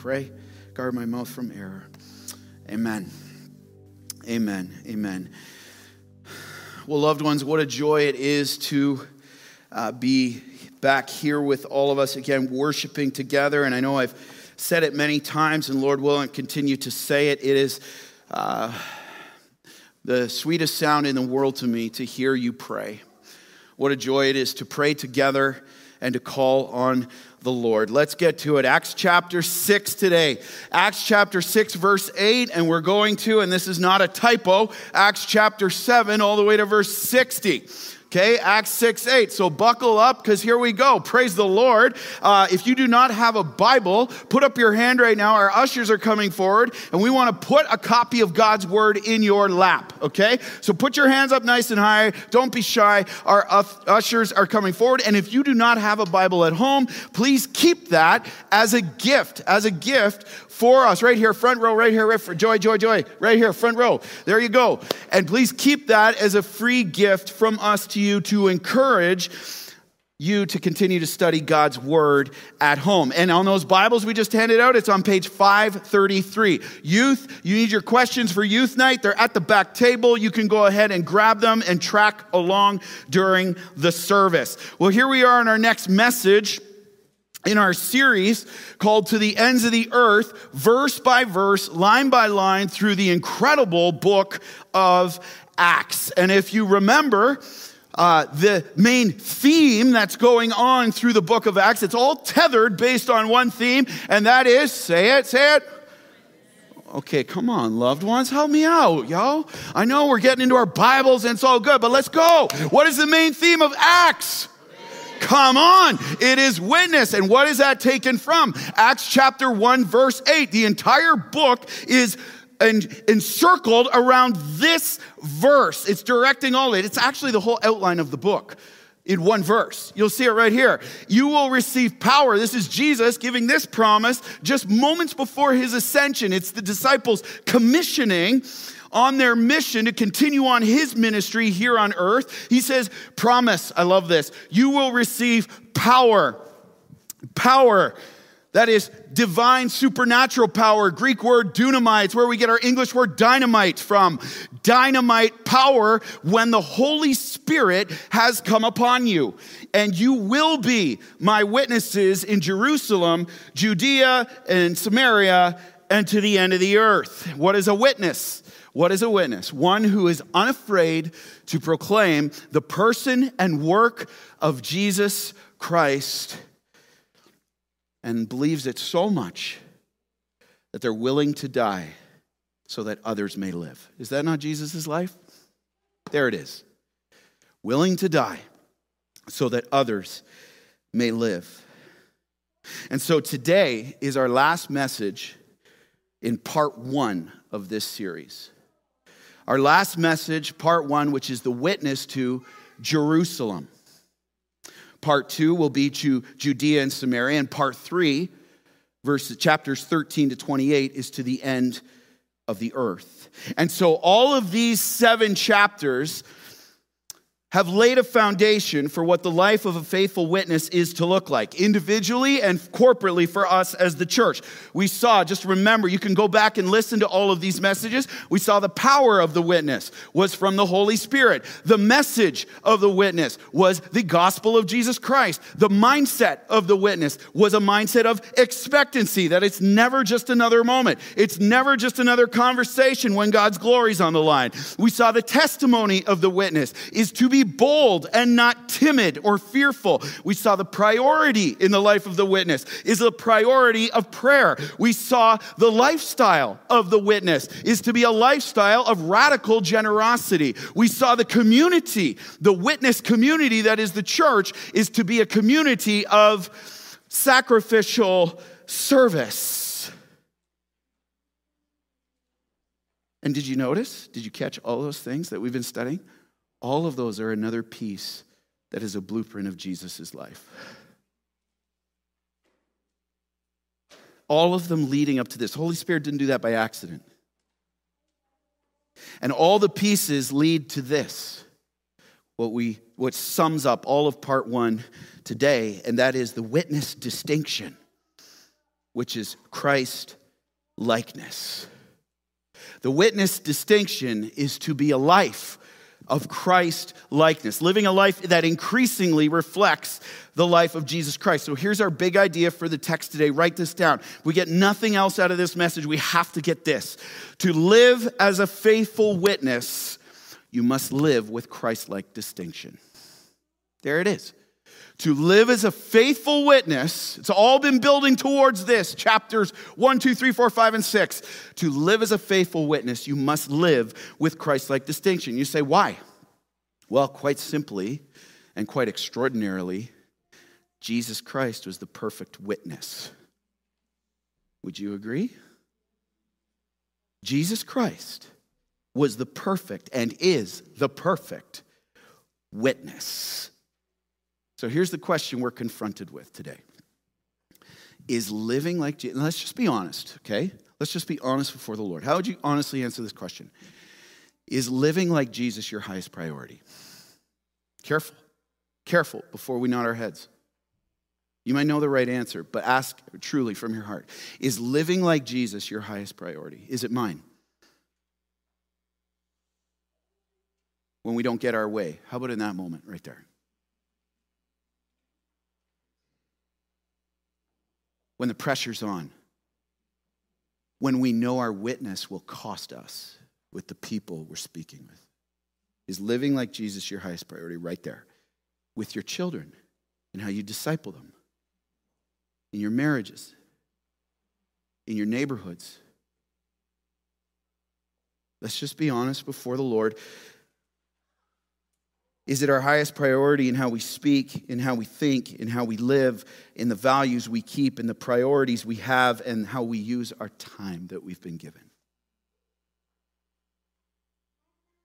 Pray, guard my mouth from error. Amen. Amen. Amen. Well, loved ones, what a joy it is to uh, be back here with all of us again, worshiping together. And I know I've said it many times, and Lord willing, continue to say it. It is uh, the sweetest sound in the world to me to hear you pray. What a joy it is to pray together and to call on the Lord. Let's get to it. Acts chapter 6 today. Acts chapter 6, verse 8, and we're going to, and this is not a typo, Acts chapter 7, all the way to verse 60. Okay, Acts 6 8. So buckle up because here we go. Praise the Lord. Uh, if you do not have a Bible, put up your hand right now. Our ushers are coming forward and we want to put a copy of God's Word in your lap. Okay, so put your hands up nice and high. Don't be shy. Our ushers are coming forward. And if you do not have a Bible at home, please keep that as a gift, as a gift for us. Right here, front row, right here, right for joy, joy, joy, right here, front row. There you go. And please keep that as a free gift from us to you to encourage you to continue to study God's word at home. And on those Bibles we just handed out, it's on page 533. Youth, you need your questions for youth night. They're at the back table. You can go ahead and grab them and track along during the service. Well, here we are in our next message in our series called To the Ends of the Earth, verse by verse, line by line, through the incredible book of Acts. And if you remember, uh, the main theme that's going on through the book of Acts, it's all tethered based on one theme, and that is say it, say it. Okay, come on, loved ones, help me out, y'all. I know we're getting into our Bibles and it's all good, but let's go. What is the main theme of Acts? Come on. It is witness. And what is that taken from? Acts chapter 1, verse 8. The entire book is and encircled around this verse. It's directing all it. It's actually the whole outline of the book in one verse. You'll see it right here. You will receive power. This is Jesus giving this promise just moments before his ascension. It's the disciples commissioning on their mission to continue on his ministry here on earth. He says, Promise, I love this, you will receive power. Power. That is divine supernatural power. Greek word dunamis. Where we get our English word dynamite from. Dynamite power when the Holy Spirit has come upon you. And you will be my witnesses in Jerusalem, Judea, and Samaria, and to the end of the earth. What is a witness? What is a witness? One who is unafraid to proclaim the person and work of Jesus Christ and believes it so much that they're willing to die so that others may live. Is that not Jesus' life? There it is. Willing to die so that others may live. And so today is our last message in part one of this series. Our last message, part one, which is the witness to Jerusalem. Part two will be to Judea and Samaria. And part three, verses chapters 13 to 28, is to the end of the earth. And so all of these seven chapters have laid a foundation for what the life of a faithful witness is to look like, individually and corporately for us as the church. We saw, just remember, you can go back and listen to all of these messages. We saw the power of the witness was from the Holy Spirit. The message of the witness was the gospel of Jesus Christ. The mindset of the witness was a mindset of expectancy, that it's never just another moment. It's never just another conversation when God's glory's on the line. We saw the testimony of the witness is to be bold and not timid or fearful. We saw the priority in the life of the witness is the priority of prayer. We saw the lifestyle of the witness is to be a lifestyle of radical generosity. We saw the community, the witness community that is the church, is to be a community of sacrificial service. And did you notice? Did you catch all those things that we've been studying? All of those are another piece that is a blueprint of Jesus' life. All of them leading up to this. Holy Spirit didn't do that by accident. And all the pieces lead to this. What we what sums up all of part 1 today and that is the witness distinction. which is Christ likeness. The witness distinction is to be a life of Christ likeness, living a life that increasingly reflects the life of Jesus Christ. So here's our big idea for the text today. Write this down. We get nothing else out of this message. We have to get this. To live as a faithful witness, you must live with Christ like distinction. There it is to live as a faithful witness. It's all been building towards this chapters 1, 2, 3, 4, 5, and 6. To live as a faithful witness, you must live with Christ like distinction. You say, why? Well, quite simply and quite extraordinarily, Jesus Christ was the perfect witness. Would you agree? Jesus Christ was the perfect and is the perfect witness. So here's the question we're confronted with today Is living like Jesus, let's just be honest, okay? Let's just be honest before the Lord. How would you honestly answer this question? Is living like Jesus your highest priority? Careful, careful before we nod our heads. You might know the right answer, but ask truly from your heart Is living like Jesus your highest priority? Is it mine? When we don't get our way, how about in that moment right there? When the pressure's on, when we know our witness will cost us with the people we're speaking with. Is living like Jesus your highest priority right there with your children and how you disciple them, in your marriages, in your neighborhoods? Let's just be honest before the Lord. Is it our highest priority in how we speak, in how we think, in how we live, in the values we keep, in the priorities we have, and how we use our time that we've been given?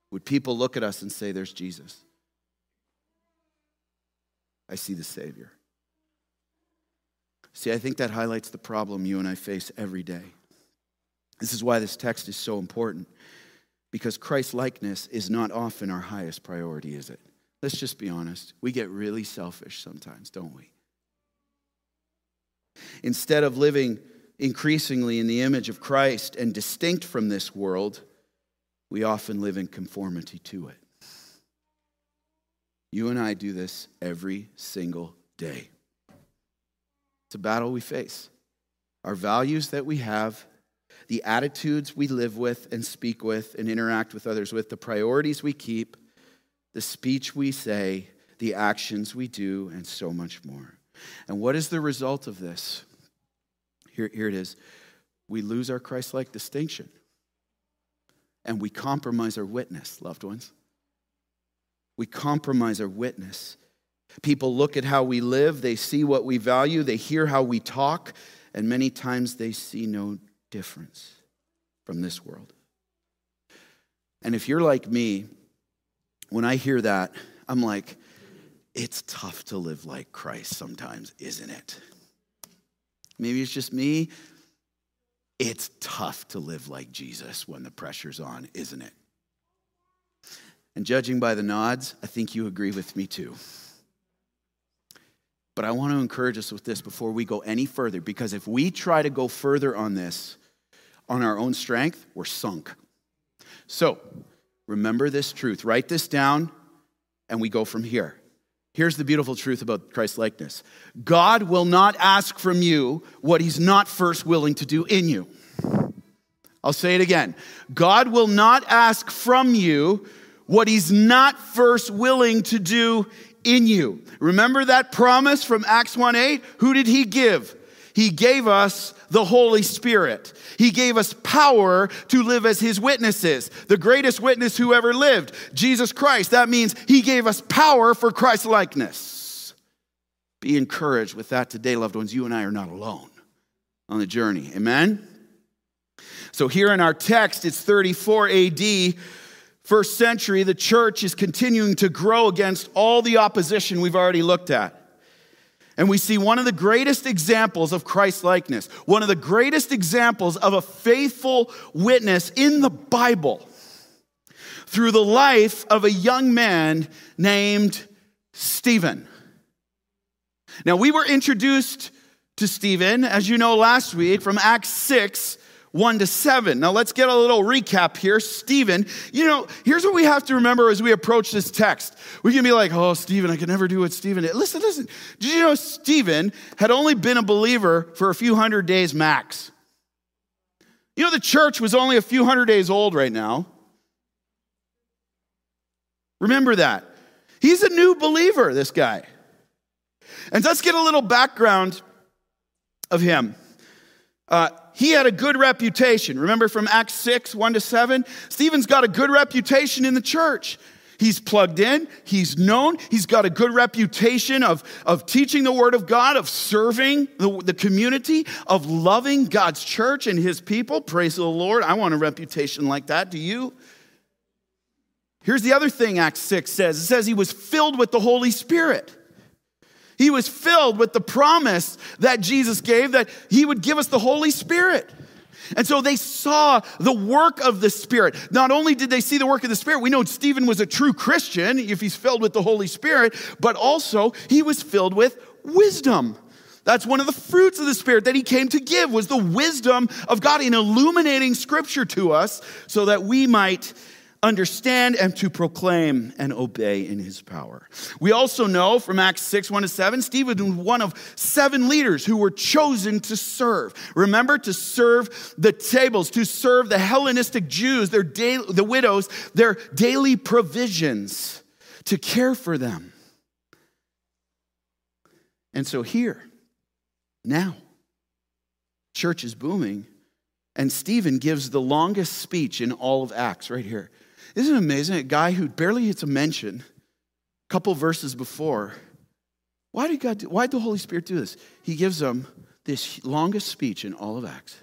Would people look at us and say, There's Jesus? I see the Savior. See, I think that highlights the problem you and I face every day. This is why this text is so important, because Christ likeness is not often our highest priority, is it? Let's just be honest. We get really selfish sometimes, don't we? Instead of living increasingly in the image of Christ and distinct from this world, we often live in conformity to it. You and I do this every single day. It's a battle we face. Our values that we have, the attitudes we live with and speak with and interact with others with, the priorities we keep, the speech we say, the actions we do, and so much more. And what is the result of this? Here, here it is. We lose our Christ like distinction and we compromise our witness, loved ones. We compromise our witness. People look at how we live, they see what we value, they hear how we talk, and many times they see no difference from this world. And if you're like me, when I hear that, I'm like, it's tough to live like Christ sometimes, isn't it? Maybe it's just me. It's tough to live like Jesus when the pressure's on, isn't it? And judging by the nods, I think you agree with me too. But I want to encourage us with this before we go any further, because if we try to go further on this on our own strength, we're sunk. So, Remember this truth. Write this down, and we go from here. Here's the beautiful truth about Christ likeness God will not ask from you what he's not first willing to do in you. I'll say it again God will not ask from you what he's not first willing to do in you. Remember that promise from Acts 1 8? Who did he give? He gave us the Holy Spirit. He gave us power to live as His witnesses. The greatest witness who ever lived, Jesus Christ. That means He gave us power for Christ likeness. Be encouraged with that today, loved ones. You and I are not alone on the journey. Amen? So, here in our text, it's 34 AD. First century, the church is continuing to grow against all the opposition we've already looked at. And we see one of the greatest examples of Christ likeness, one of the greatest examples of a faithful witness in the Bible through the life of a young man named Stephen. Now, we were introduced to Stephen, as you know last week, from Acts 6, 1 to 7. Now let's get a little recap here. Stephen, you know, here's what we have to remember as we approach this text. We can be like, oh, Stephen, I could never do what Stephen did. Listen, listen. Did you know Stephen had only been a believer for a few hundred days max? You know, the church was only a few hundred days old right now. Remember that. He's a new believer, this guy. And let's get a little background of him. Uh, he had a good reputation. Remember from Acts 6, 1 to 7? Stephen's got a good reputation in the church. He's plugged in, he's known, he's got a good reputation of, of teaching the word of God, of serving the, the community, of loving God's church and his people. Praise the Lord. I want a reputation like that. Do you? Here's the other thing Acts 6 says it says he was filled with the Holy Spirit. He was filled with the promise that Jesus gave that he would give us the Holy Spirit. And so they saw the work of the Spirit. Not only did they see the work of the Spirit, we know Stephen was a true Christian if he's filled with the Holy Spirit, but also he was filled with wisdom. That's one of the fruits of the Spirit that he came to give was the wisdom of God in illuminating scripture to us so that we might understand and to proclaim and obey in his power. We also know from Acts 6 1 to 7, Stephen was one of seven leaders who were chosen to serve. Remember, to serve the tables, to serve the Hellenistic Jews, their daily, the widows, their daily provisions, to care for them. And so here, now, church is booming. And Stephen gives the longest speech in all of Acts right here. Isn't it amazing? A guy who barely gets a mention, a couple verses before. Why did God do, why did the Holy Spirit do this? He gives them this longest speech in all of Acts.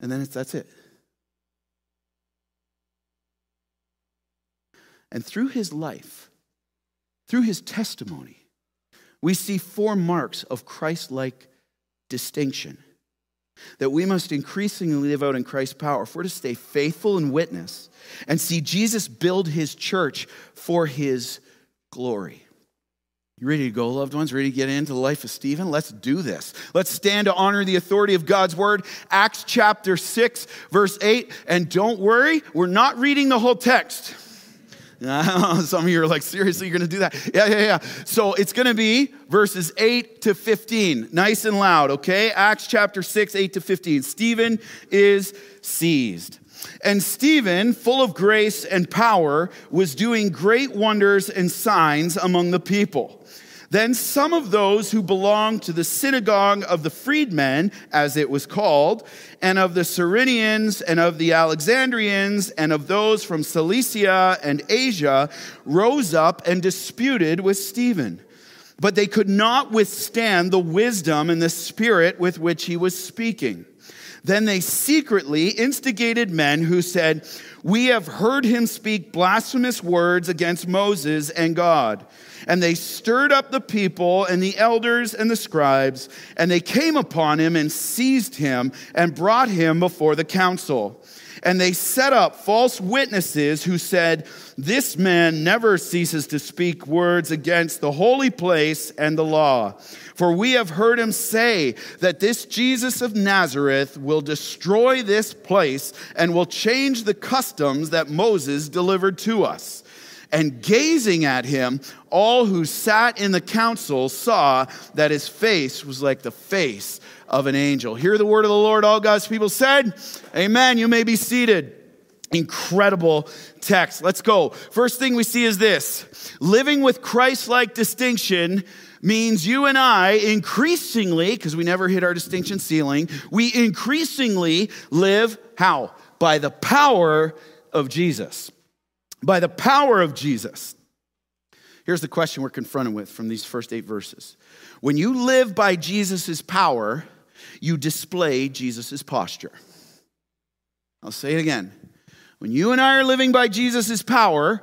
And then it's, that's it. And through his life, through his testimony, we see four marks of Christ like distinction that we must increasingly live out in Christ's power if we're to stay faithful and witness and see Jesus build his church for his glory. You ready to go, loved ones? Ready to get into the life of Stephen? Let's do this. Let's stand to honor the authority of God's word. Acts chapter 6, verse 8. And don't worry, we're not reading the whole text. Some of you are like, seriously, you're going to do that? Yeah, yeah, yeah. So it's going to be verses 8 to 15. Nice and loud, okay? Acts chapter 6, 8 to 15. Stephen is seized. And Stephen, full of grace and power, was doing great wonders and signs among the people. Then some of those who belonged to the synagogue of the freedmen, as it was called, and of the Cyrenians and of the Alexandrians and of those from Cilicia and Asia rose up and disputed with Stephen. But they could not withstand the wisdom and the spirit with which he was speaking. Then they secretly instigated men who said, We have heard him speak blasphemous words against Moses and God. And they stirred up the people and the elders and the scribes, and they came upon him and seized him and brought him before the council. And they set up false witnesses who said, This man never ceases to speak words against the holy place and the law. For we have heard him say that this Jesus of Nazareth will destroy this place and will change the customs that Moses delivered to us. And gazing at him, all who sat in the council saw that his face was like the face of an angel. Hear the word of the Lord, all God's people said, Amen. You may be seated. Incredible text. Let's go. First thing we see is this living with Christ like distinction means you and I increasingly, because we never hit our distinction ceiling, we increasingly live how? By the power of Jesus by the power of Jesus. Here's the question we're confronted with from these first eight verses. When you live by Jesus' power, you display Jesus' posture. I'll say it again. When you and I are living by Jesus' power,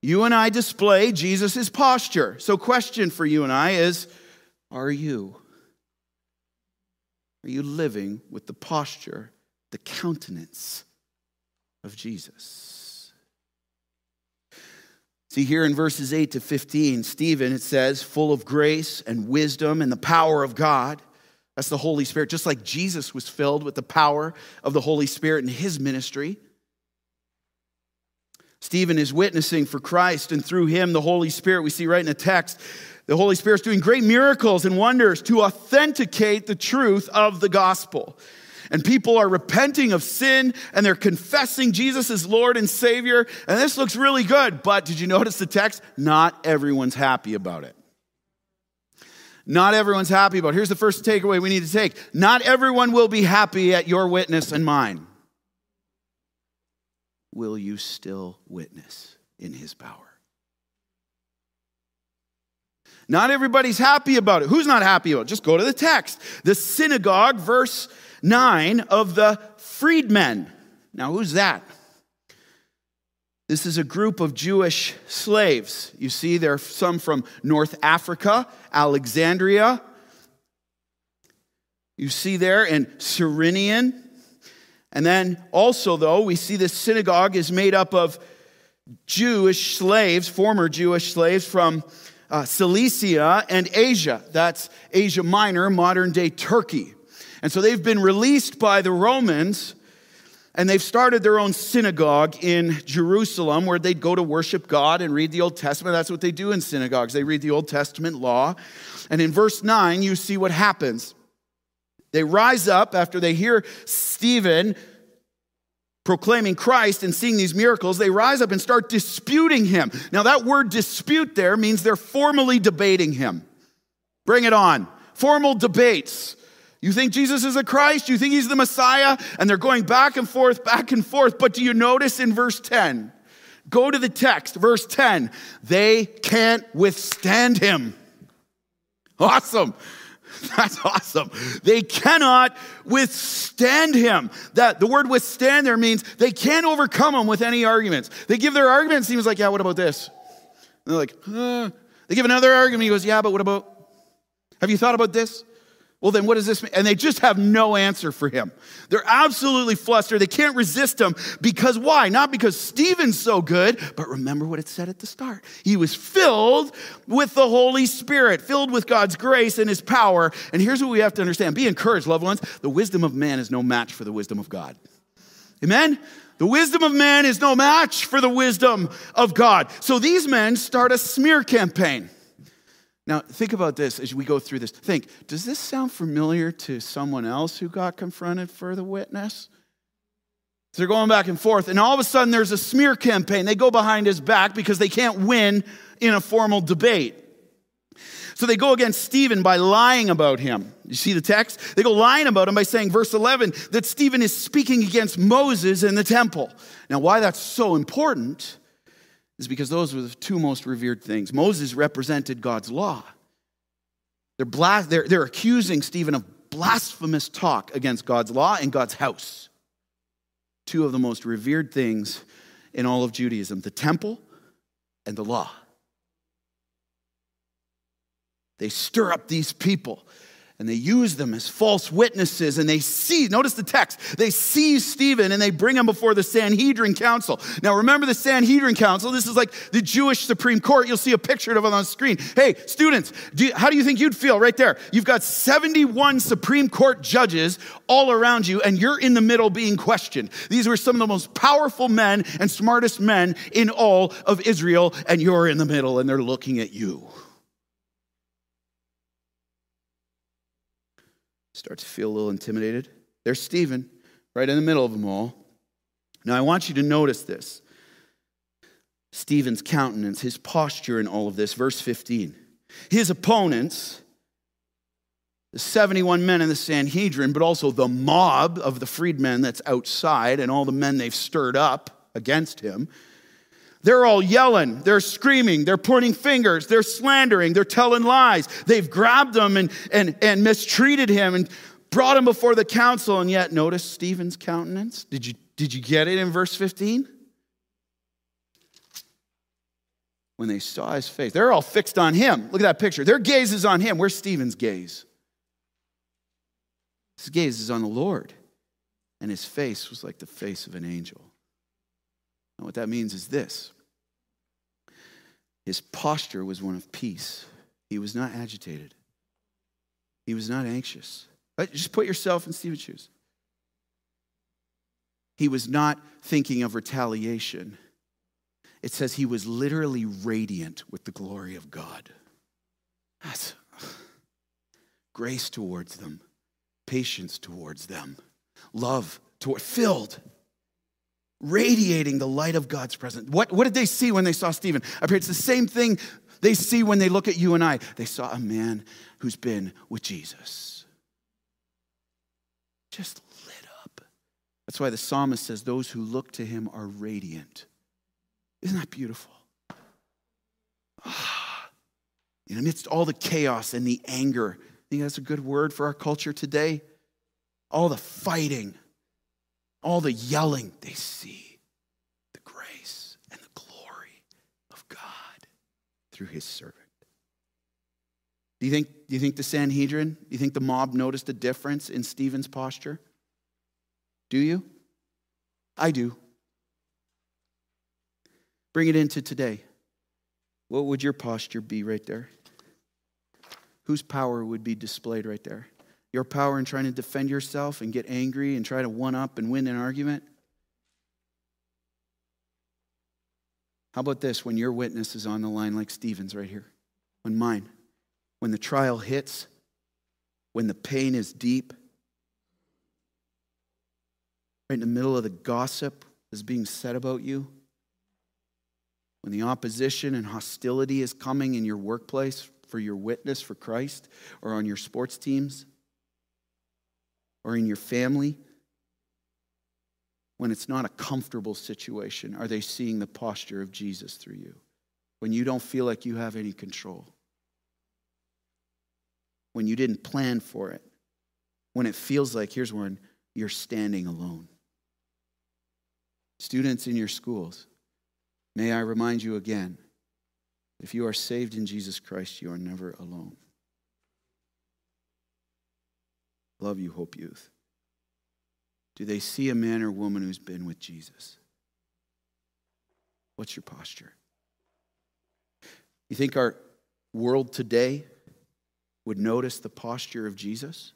you and I display Jesus' posture. So, question for you and I is Are you? Are you living with the posture, the countenance of Jesus? See, here in verses 8 to 15, Stephen, it says, full of grace and wisdom and the power of God. That's the Holy Spirit, just like Jesus was filled with the power of the Holy Spirit in his ministry. Stephen is witnessing for Christ, and through him, the Holy Spirit, we see right in the text, the Holy Spirit's doing great miracles and wonders to authenticate the truth of the gospel and people are repenting of sin and they're confessing Jesus as Lord and Savior. And this looks really good. But did you notice the text? Not everyone's happy about it. Not everyone's happy about it. Here's the first takeaway we need to take not everyone will be happy at your witness and mine. Will you still witness in his power? Not everybody's happy about it. Who's not happy about it? Just go to the text. The synagogue, verse 9 of the freedmen. Now, who's that? This is a group of Jewish slaves. You see, there are some from North Africa, Alexandria. You see there in Cyrenian. And then also, though, we see this synagogue is made up of Jewish slaves, former Jewish slaves from uh, Cilicia and Asia. That's Asia Minor, modern day Turkey. And so they've been released by the Romans and they've started their own synagogue in Jerusalem where they'd go to worship God and read the Old Testament. That's what they do in synagogues. They read the Old Testament law. And in verse 9, you see what happens. They rise up after they hear Stephen proclaiming Christ and seeing these miracles. They rise up and start disputing him. Now, that word dispute there means they're formally debating him. Bring it on. Formal debates. You think Jesus is a Christ? You think he's the Messiah? And they're going back and forth, back and forth. But do you notice in verse 10? Go to the text, verse 10. They can't withstand him. Awesome. That's awesome. They cannot withstand him. That the word withstand there means they can't overcome him with any arguments. They give their argument, seems like, yeah, what about this? And they're like, huh. they give another argument. He goes, yeah, but what about? Have you thought about this? Well, then what does this mean? And they just have no answer for him. They're absolutely flustered. They can't resist him because why? Not because Stephen's so good, but remember what it said at the start. He was filled with the Holy Spirit, filled with God's grace and his power. And here's what we have to understand be encouraged, loved ones. The wisdom of man is no match for the wisdom of God. Amen? The wisdom of man is no match for the wisdom of God. So these men start a smear campaign. Now, think about this as we go through this. Think, does this sound familiar to someone else who got confronted for the witness? So they're going back and forth, and all of a sudden there's a smear campaign. They go behind his back because they can't win in a formal debate. So they go against Stephen by lying about him. You see the text? They go lying about him by saying, verse 11, that Stephen is speaking against Moses in the temple. Now, why that's so important is because those were the two most revered things. Moses represented God's law. They're, blas- they're, they're accusing Stephen of blasphemous talk against God's law and God's house. Two of the most revered things in all of Judaism the temple and the law. They stir up these people and they use them as false witnesses and they see notice the text they seize stephen and they bring him before the sanhedrin council. Now remember the sanhedrin council? This is like the jewish supreme court. You'll see a picture of it on the screen. Hey students do you, how do you think you'd feel right there? You've got 71 supreme court judges all around you and you're in the middle being questioned. These were some of the most powerful men and smartest men in all of israel and you're in the middle and they're looking at you Start to feel a little intimidated. There's Stephen, right in the middle of them all. Now, I want you to notice this Stephen's countenance, his posture in all of this. Verse 15. His opponents, the 71 men in the Sanhedrin, but also the mob of the freedmen that's outside and all the men they've stirred up against him, they're all yelling, they're screaming, they're pointing fingers, they're slandering, they're telling lies. They've grabbed him and, and, and mistreated him and brought him before the council. And yet, notice Stephen's countenance. Did you, did you get it in verse 15? When they saw his face, they're all fixed on him. Look at that picture. Their gaze is on him. Where's Stephen's gaze? His gaze is on the Lord, and his face was like the face of an angel. And what that means is this His posture was one of peace. He was not agitated, he was not anxious. Just put yourself in Stephen's shoes. He was not thinking of retaliation. It says he was literally radiant with the glory of God. That's grace towards them, patience towards them, love toward filled, radiating the light of God's presence. What, what did they see when they saw Stephen? I pray it's the same thing they see when they look at you and I. They saw a man who's been with Jesus. Just lit up. That's why the psalmist says, Those who look to him are radiant. Isn't that beautiful? Ah, in amidst all the chaos and the anger, I think that's a good word for our culture today. All the fighting, all the yelling, they see the grace and the glory of God through his servant. Do you think, do you think the Sanhedrin, do you think the mob noticed a difference in Stephen's posture? Do you? I do. Bring it into today. What would your posture be right there? Whose power would be displayed right there? Your power in trying to defend yourself and get angry and try to one up and win an argument? How about this when your witness is on the line, like Stephen's right here? When mine, when the trial hits, when the pain is deep, right in the middle of the gossip is being said about you, when the opposition and hostility is coming in your workplace for your witness for Christ, or on your sports teams, or in your family, when it's not a comfortable situation, are they seeing the posture of Jesus through you? When you don't feel like you have any control? When you didn't plan for it? When it feels like, here's one, you're standing alone. Students in your schools, May I remind you again if you are saved in Jesus Christ, you are never alone. Love you, Hope Youth. Do they see a man or woman who's been with Jesus? What's your posture? You think our world today would notice the posture of Jesus?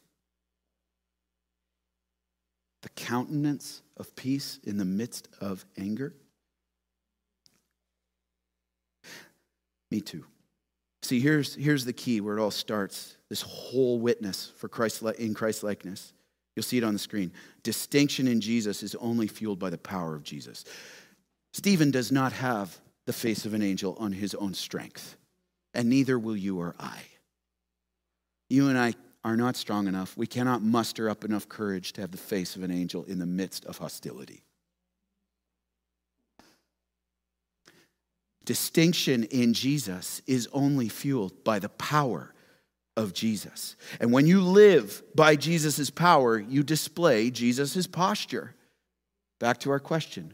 The countenance of peace in the midst of anger? Me too. See, here's, here's the key where it all starts this whole witness for Christ in Christ likeness. You'll see it on the screen. Distinction in Jesus is only fueled by the power of Jesus. Stephen does not have the face of an angel on his own strength, and neither will you or I. You and I are not strong enough. We cannot muster up enough courage to have the face of an angel in the midst of hostility. Distinction in Jesus is only fueled by the power of Jesus. And when you live by Jesus' power, you display Jesus' posture. Back to our question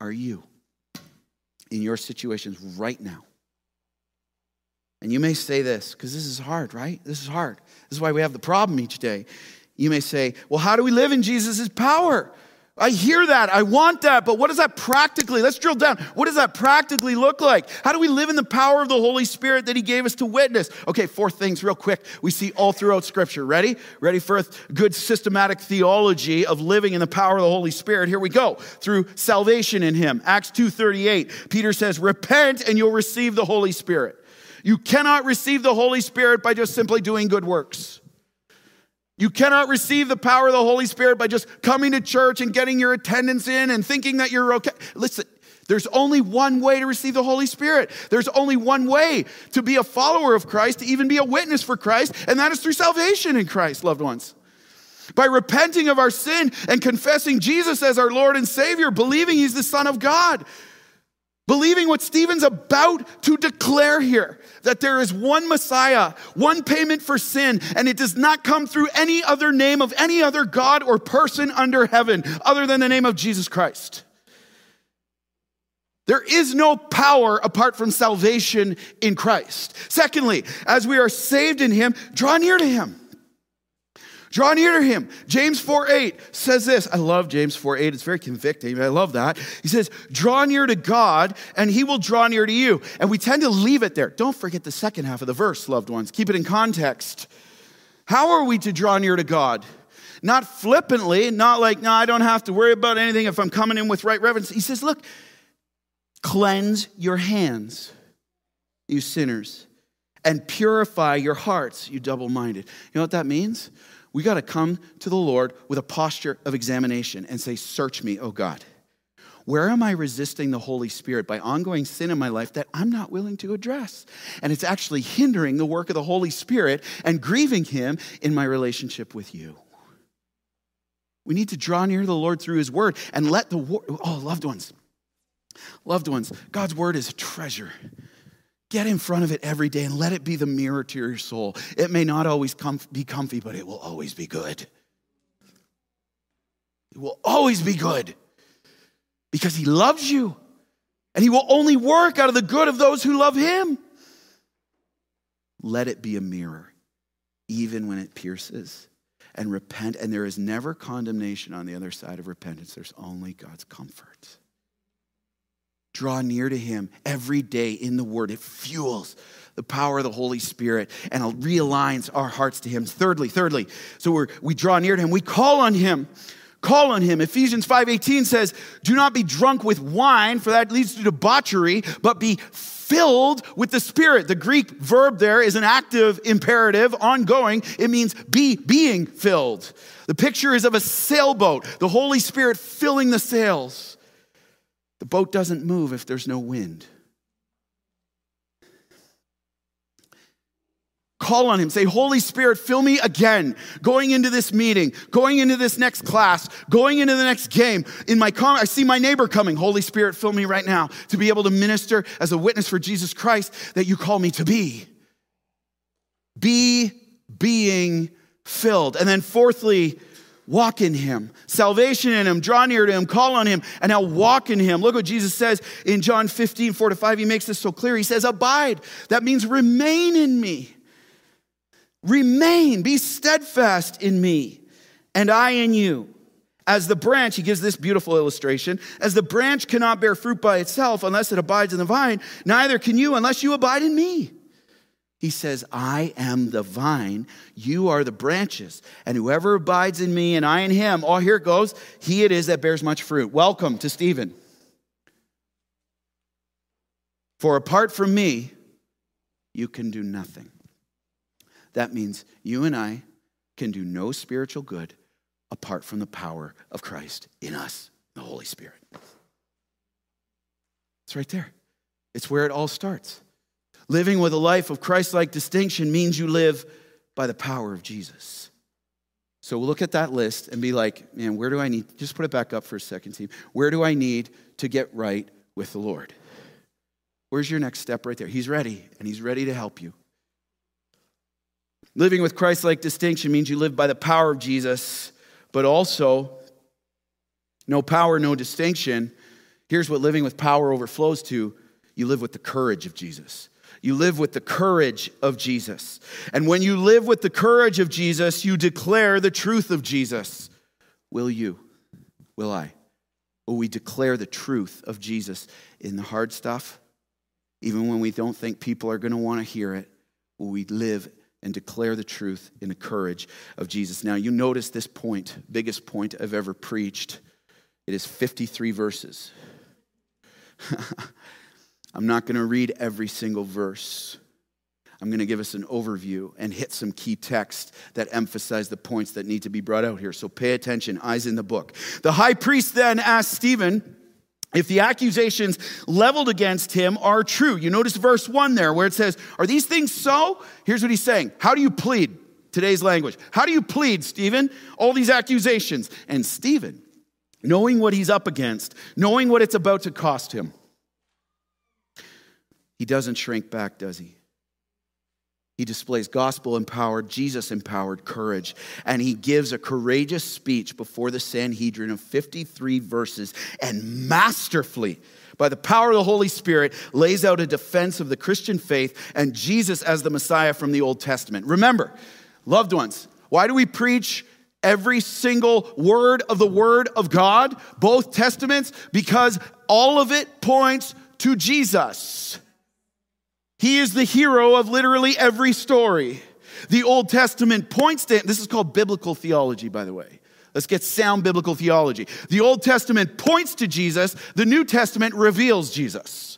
Are you in your situations right now? And you may say this, because this is hard, right? This is hard. This is why we have the problem each day. You may say, Well, how do we live in Jesus' power? I hear that. I want that. But what does that practically, let's drill down. What does that practically look like? How do we live in the power of the Holy Spirit that He gave us to witness? Okay, four things real quick. We see all throughout Scripture. Ready? Ready for a good systematic theology of living in the power of the Holy Spirit. Here we go. Through salvation in Him. Acts 2.38, Peter says, repent and you'll receive the Holy Spirit. You cannot receive the Holy Spirit by just simply doing good works. You cannot receive the power of the Holy Spirit by just coming to church and getting your attendance in and thinking that you're okay. Listen, there's only one way to receive the Holy Spirit. There's only one way to be a follower of Christ, to even be a witness for Christ, and that is through salvation in Christ, loved ones. By repenting of our sin and confessing Jesus as our Lord and Savior, believing He's the Son of God, Believing what Stephen's about to declare here that there is one Messiah, one payment for sin, and it does not come through any other name of any other God or person under heaven other than the name of Jesus Christ. There is no power apart from salvation in Christ. Secondly, as we are saved in Him, draw near to Him. Draw near to him. James 4 8 says this. I love James 4 8. It's very convicting. I love that. He says, Draw near to God, and he will draw near to you. And we tend to leave it there. Don't forget the second half of the verse, loved ones. Keep it in context. How are we to draw near to God? Not flippantly, not like, no, I don't have to worry about anything if I'm coming in with right reverence. He says, Look, cleanse your hands, you sinners, and purify your hearts, you double minded. You know what that means? We got to come to the Lord with a posture of examination and say, Search me, oh God. Where am I resisting the Holy Spirit by ongoing sin in my life that I'm not willing to address? And it's actually hindering the work of the Holy Spirit and grieving Him in my relationship with you. We need to draw near to the Lord through His Word and let the, oh, loved ones, loved ones, God's Word is a treasure. Get in front of it every day and let it be the mirror to your soul. It may not always comf- be comfy, but it will always be good. It will always be good because He loves you and He will only work out of the good of those who love Him. Let it be a mirror, even when it pierces. And repent, and there is never condemnation on the other side of repentance. There's only God's comfort draw near to Him every day in the Word. It fuels the power of the Holy Spirit and realigns our hearts to Him. Thirdly, thirdly, so we we draw near to Him. We call on Him. Call on him. Ephesians 5:18 says, "Do not be drunk with wine, for that leads to debauchery, but be filled with the Spirit." The Greek verb there is an active imperative, ongoing. It means be being filled. The picture is of a sailboat, the Holy Spirit filling the sails. The boat doesn't move if there's no wind. Call on him. Say, Holy Spirit, fill me again. Going into this meeting, going into this next class, going into the next game. In my com- I see my neighbor coming. Holy Spirit, fill me right now to be able to minister as a witness for Jesus Christ that you call me to be. Be being filled. And then, fourthly, Walk in him. Salvation in him. Draw near to him. Call on him. And now walk in him. Look what Jesus says in John 15, 4 to 5. He makes this so clear. He says, Abide. That means remain in me. Remain. Be steadfast in me, and I in you. As the branch, he gives this beautiful illustration, as the branch cannot bear fruit by itself unless it abides in the vine, neither can you unless you abide in me. He says, I am the vine, you are the branches, and whoever abides in me and I in him, oh, here it goes, he it is that bears much fruit. Welcome to Stephen. For apart from me, you can do nothing. That means you and I can do no spiritual good apart from the power of Christ in us, the Holy Spirit. It's right there. It's where it all starts. Living with a life of Christ like distinction means you live by the power of Jesus. So we'll look at that list and be like, man, where do I need, just put it back up for a second, team. Where do I need to get right with the Lord? Where's your next step right there? He's ready, and He's ready to help you. Living with Christ like distinction means you live by the power of Jesus, but also no power, no distinction. Here's what living with power overflows to you live with the courage of Jesus. You live with the courage of Jesus. And when you live with the courage of Jesus, you declare the truth of Jesus. Will you? Will I? Will we declare the truth of Jesus in the hard stuff? Even when we don't think people are going to want to hear it, will we live and declare the truth in the courage of Jesus? Now, you notice this point, biggest point I've ever preached. It is 53 verses. I'm not going to read every single verse. I'm going to give us an overview and hit some key texts that emphasize the points that need to be brought out here. So pay attention, eyes in the book. The high priest then asked Stephen if the accusations leveled against him are true. You notice verse 1 there where it says, Are these things so? Here's what he's saying How do you plead? Today's language. How do you plead, Stephen? All these accusations. And Stephen, knowing what he's up against, knowing what it's about to cost him, he doesn't shrink back, does he? He displays gospel empowered, Jesus empowered courage, and he gives a courageous speech before the Sanhedrin of 53 verses and masterfully, by the power of the Holy Spirit, lays out a defense of the Christian faith and Jesus as the Messiah from the Old Testament. Remember, loved ones, Why do we preach every single word of the Word of God, both Testaments? Because all of it points to Jesus. He is the hero of literally every story. The Old Testament points to This is called biblical theology, by the way. Let's get sound biblical theology. The Old Testament points to Jesus, the New Testament reveals Jesus.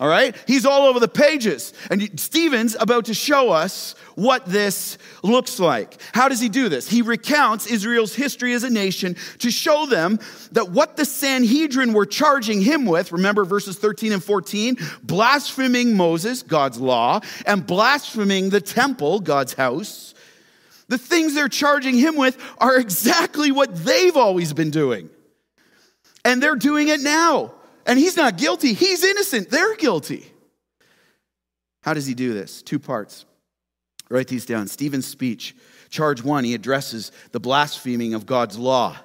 All right? He's all over the pages. And Stephen's about to show us what this looks like. How does he do this? He recounts Israel's history as a nation to show them that what the Sanhedrin were charging him with, remember verses 13 and 14, blaspheming Moses, God's law, and blaspheming the temple, God's house. The things they're charging him with are exactly what they've always been doing. And they're doing it now. And he's not guilty, he's innocent. They're guilty. How does he do this? Two parts. Write these down. Stephen's speech, charge one, he addresses the blaspheming of God's law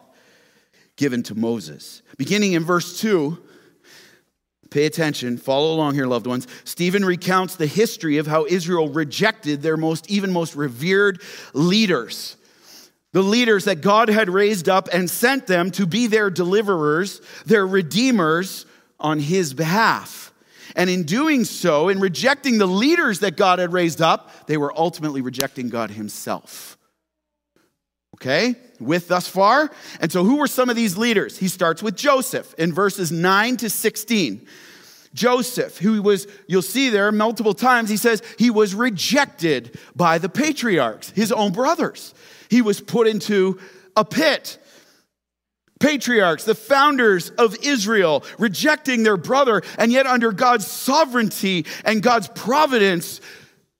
given to Moses. Beginning in verse 2, pay attention, follow along here, loved ones. Stephen recounts the history of how Israel rejected their most, even most revered leaders the leaders that God had raised up and sent them to be their deliverers, their redeemers, on his behalf. And in doing so, in rejecting the leaders that God had raised up, they were ultimately rejecting God himself. Okay, with thus far? And so, who were some of these leaders? He starts with Joseph in verses 9 to 16. Joseph, who was, you'll see there multiple times, he says he was rejected by the patriarchs, his own brothers. He was put into a pit patriarchs, the founders of Israel, rejecting their brother, and yet under God's sovereignty and God's providence,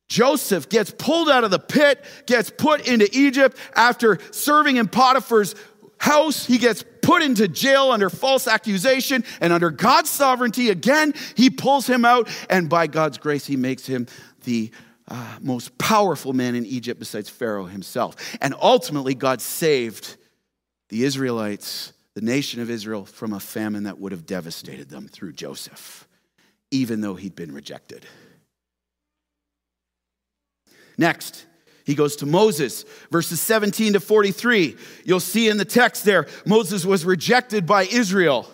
Joseph gets pulled out of the pit, gets put into Egypt after serving in Potiphar's house. He gets put into jail under false accusation, and under God's sovereignty, again, he pulls him out, and by God's grace, he makes him the uh, most powerful man in Egypt besides Pharaoh himself. And ultimately, God saved the Israelites, the nation of Israel, from a famine that would have devastated them through Joseph, even though he'd been rejected. Next, he goes to Moses, verses 17 to 43. You'll see in the text there, Moses was rejected by Israel.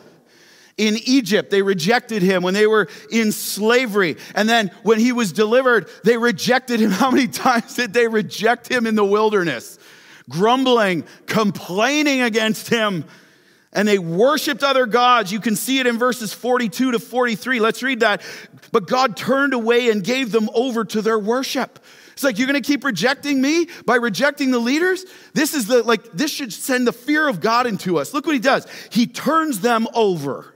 In Egypt, they rejected him when they were in slavery. And then when he was delivered, they rejected him. How many times did they reject him in the wilderness? Grumbling, complaining against him. And they worshiped other gods. You can see it in verses 42 to 43. Let's read that. But God turned away and gave them over to their worship. It's like, you're going to keep rejecting me by rejecting the leaders? This is the, like, this should send the fear of God into us. Look what he does. He turns them over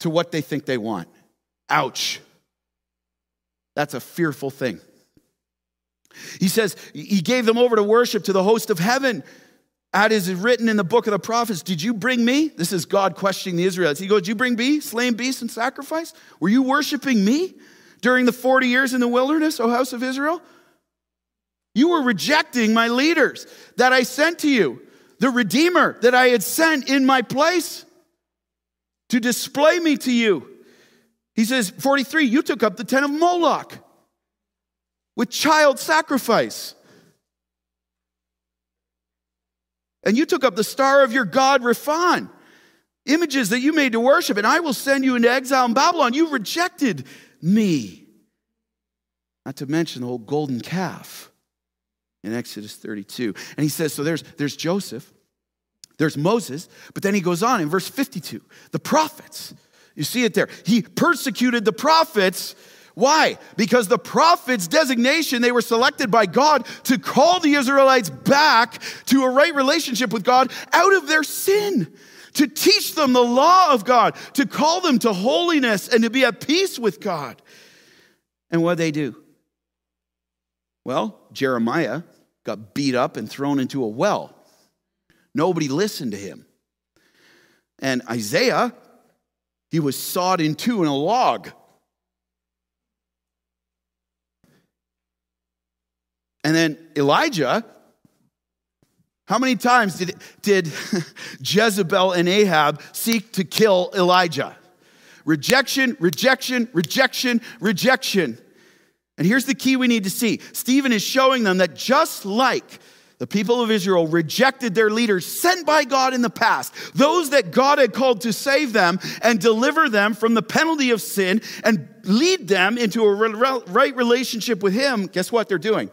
to what they think they want. Ouch. That's a fearful thing. He says he gave them over to worship to the host of heaven. As is written in the book of the prophets, did you bring me? This is God questioning the Israelites. He goes, Did you bring me, slain beasts and sacrifice? Were you worshiping me during the 40 years in the wilderness, O house of Israel? You were rejecting my leaders that I sent to you, the Redeemer that I had sent in my place to display me to you. He says, 43, you took up the tent of Moloch with child sacrifice. And you took up the star of your God, Rephan, images that you made to worship, and I will send you into exile in Babylon. You rejected me. Not to mention the whole golden calf in Exodus 32. And he says, so there's, there's Joseph, there's Moses, but then he goes on in verse 52 the prophets. You see it there. He persecuted the prophets why? Because the prophets' designation, they were selected by God to call the Israelites back to a right relationship with God out of their sin, to teach them the law of God, to call them to holiness and to be at peace with God. And what they do? Well, Jeremiah got beat up and thrown into a well. Nobody listened to him. And Isaiah, he was sawed in two in a log. And then Elijah, how many times did, did Jezebel and Ahab seek to kill Elijah? Rejection, rejection, rejection, rejection. And here's the key we need to see Stephen is showing them that just like The people of Israel rejected their leaders sent by God in the past, those that God had called to save them and deliver them from the penalty of sin and lead them into a right relationship with Him. Guess what they're doing?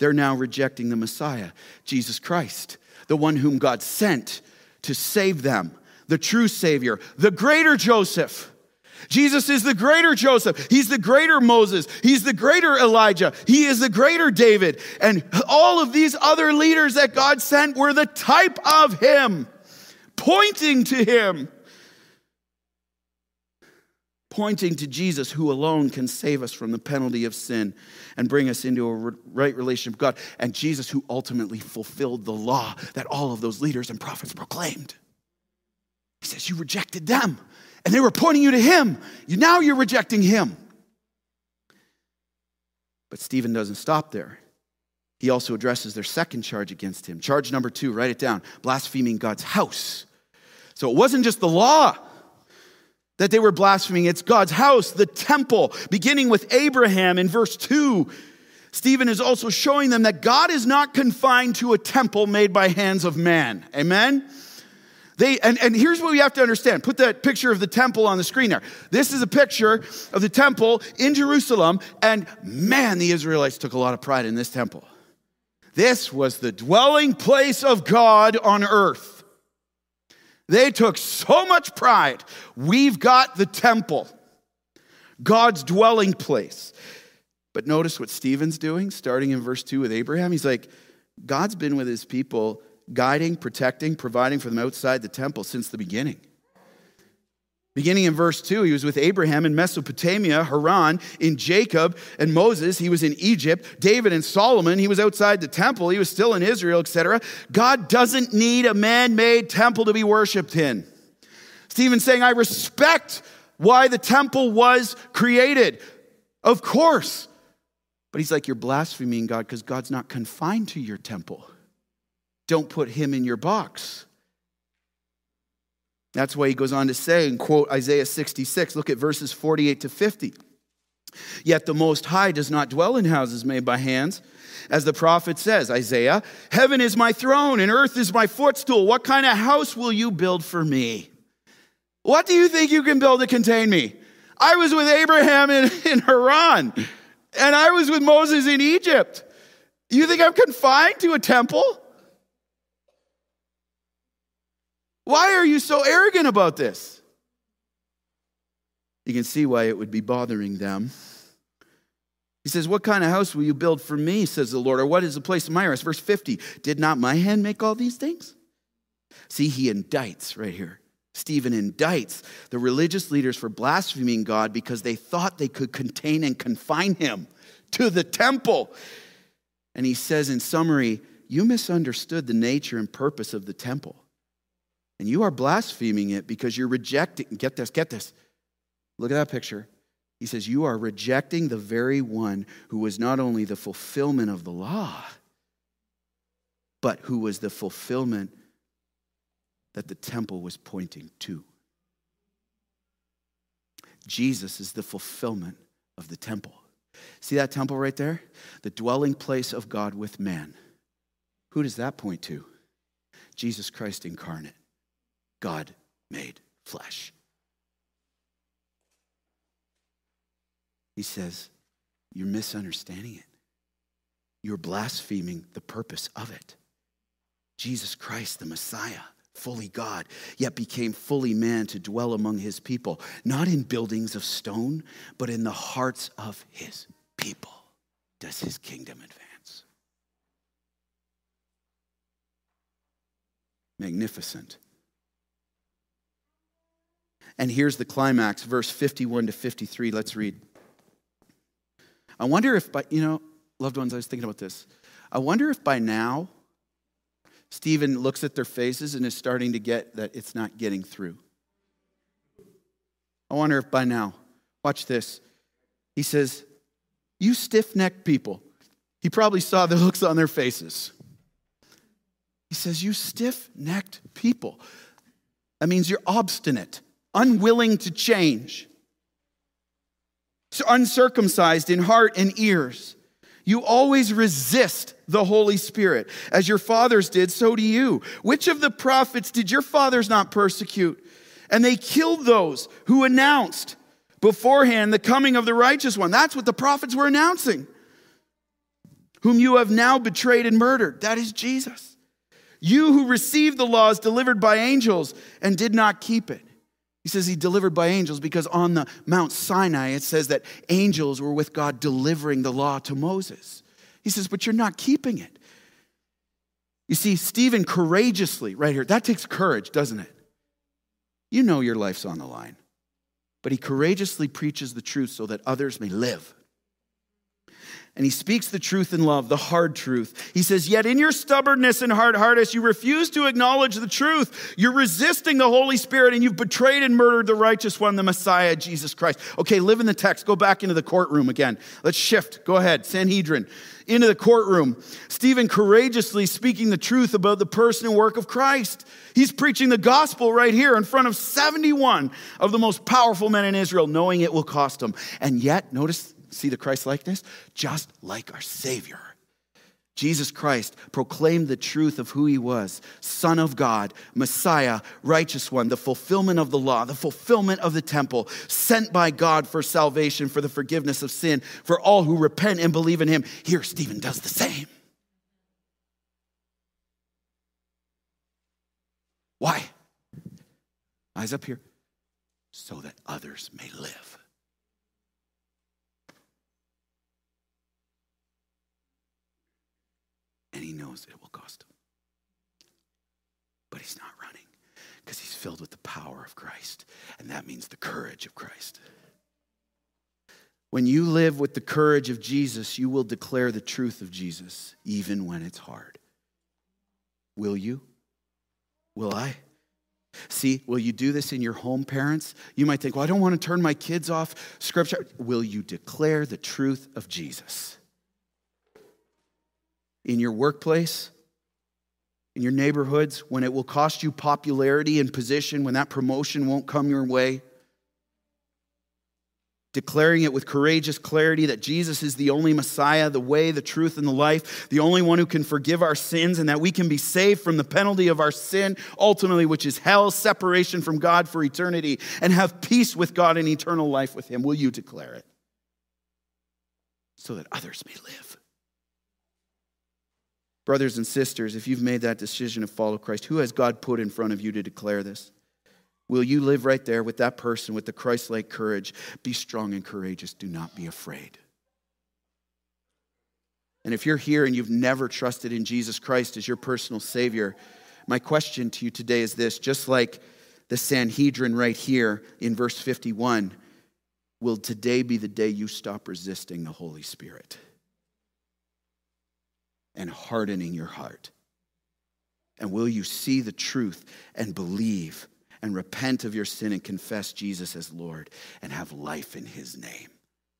They're now rejecting the Messiah, Jesus Christ, the one whom God sent to save them, the true Savior, the greater Joseph Jesus is the greater Joseph. He's the greater Moses. He's the greater Elijah. He is the greater David. And all of these other leaders that God sent were the type of him, pointing to him, pointing to Jesus, who alone can save us from the penalty of sin and bring us into a right relationship with God. And Jesus, who ultimately fulfilled the law that all of those leaders and prophets proclaimed. He says, You rejected them and they were pointing you to him. You, now you're rejecting him. But Stephen doesn't stop there. He also addresses their second charge against him. Charge number two, write it down blaspheming God's house. So it wasn't just the law that they were blaspheming, it's God's house, the temple, beginning with Abraham in verse 2. Stephen is also showing them that God is not confined to a temple made by hands of man. Amen? They, and, and here's what we have to understand. Put that picture of the temple on the screen there. This is a picture of the temple in Jerusalem, and man, the Israelites took a lot of pride in this temple. This was the dwelling place of God on earth. They took so much pride. We've got the temple, God's dwelling place. But notice what Stephen's doing, starting in verse 2 with Abraham. He's like, God's been with his people guiding, protecting, providing for them outside the temple since the beginning. Beginning in verse 2, he was with Abraham in Mesopotamia, Haran, in Jacob and Moses. He was in Egypt. David and Solomon, he was outside the temple. He was still in Israel, etc. God doesn't need a man made temple to be worshiped in. Stephen's saying, I respect why the temple was created. Of course. But he's like, You're blaspheming God because God's not confined to your temple. Don't put him in your box. That's why he goes on to say, and quote Isaiah 66, look at verses 48 to 50. Yet the Most High does not dwell in houses made by hands. As the prophet says, Isaiah, heaven is my throne and earth is my footstool. What kind of house will you build for me? What do you think you can build to contain me? I was with Abraham in, in Haran, and I was with Moses in Egypt. You think I'm confined to a temple? Why are you so arrogant about this? You can see why it would be bothering them. He says, What kind of house will you build for me, says the Lord, or what is the place of my rest? Verse 50 Did not my hand make all these things? See, he indicts right here. Stephen indicts the religious leaders for blaspheming God because they thought they could contain and confine him to the temple. And he says, in summary, you misunderstood the nature and purpose of the temple. And you are blaspheming it because you're rejecting, get this, get this. Look at that picture. He says, You are rejecting the very one who was not only the fulfillment of the law, but who was the fulfillment that the temple was pointing to. Jesus is the fulfillment of the temple. See that temple right there? The dwelling place of God with man. Who does that point to? Jesus Christ incarnate. God made flesh. He says, You're misunderstanding it. You're blaspheming the purpose of it. Jesus Christ, the Messiah, fully God, yet became fully man to dwell among his people, not in buildings of stone, but in the hearts of his people does his kingdom advance. Magnificent. And here's the climax, verse 51 to 53. Let's read. I wonder if by, you know, loved ones, I was thinking about this. I wonder if by now, Stephen looks at their faces and is starting to get that it's not getting through. I wonder if by now, watch this. He says, You stiff necked people. He probably saw the looks on their faces. He says, You stiff necked people. That means you're obstinate unwilling to change, uncircumcised in heart and ears. You always resist the Holy Spirit. As your fathers did, so do you. Which of the prophets did your fathers not persecute? And they killed those who announced beforehand the coming of the righteous one. That's what the prophets were announcing. Whom you have now betrayed and murdered. That is Jesus. You who received the laws delivered by angels and did not keep it. He says he delivered by angels because on the Mount Sinai it says that angels were with God delivering the law to Moses. He says, but you're not keeping it. You see, Stephen courageously, right here, that takes courage, doesn't it? You know your life's on the line. But he courageously preaches the truth so that others may live and he speaks the truth in love, the hard truth. He says, Yet in your stubbornness and hard heartedness, you refuse to acknowledge the truth. You're resisting the Holy Spirit, and you've betrayed and murdered the righteous one, the Messiah, Jesus Christ. Okay, live in the text. Go back into the courtroom again. Let's shift. Go ahead. Sanhedrin. Into the courtroom. Stephen courageously speaking the truth about the person and work of Christ. He's preaching the gospel right here in front of 71 of the most powerful men in Israel, knowing it will cost him. And yet, notice See the Christ likeness? Just like our Savior. Jesus Christ proclaimed the truth of who he was Son of God, Messiah, righteous one, the fulfillment of the law, the fulfillment of the temple, sent by God for salvation, for the forgiveness of sin, for all who repent and believe in him. Here, Stephen does the same. Why? Eyes up here. So that others may live. And he knows it will cost him. But he's not running because he's filled with the power of Christ, and that means the courage of Christ. When you live with the courage of Jesus, you will declare the truth of Jesus, even when it's hard. Will you? Will I? See, will you do this in your home, parents? You might think, well, I don't want to turn my kids off scripture. Will you declare the truth of Jesus? In your workplace, in your neighborhoods, when it will cost you popularity and position, when that promotion won't come your way. Declaring it with courageous clarity that Jesus is the only Messiah, the way, the truth, and the life, the only one who can forgive our sins, and that we can be saved from the penalty of our sin, ultimately, which is hell, separation from God for eternity, and have peace with God and eternal life with Him. Will you declare it? So that others may live. Brothers and sisters, if you've made that decision to follow Christ, who has God put in front of you to declare this? Will you live right there with that person with the Christ like courage? Be strong and courageous. Do not be afraid. And if you're here and you've never trusted in Jesus Christ as your personal Savior, my question to you today is this just like the Sanhedrin right here in verse 51, will today be the day you stop resisting the Holy Spirit? And hardening your heart? And will you see the truth and believe and repent of your sin and confess Jesus as Lord and have life in his name,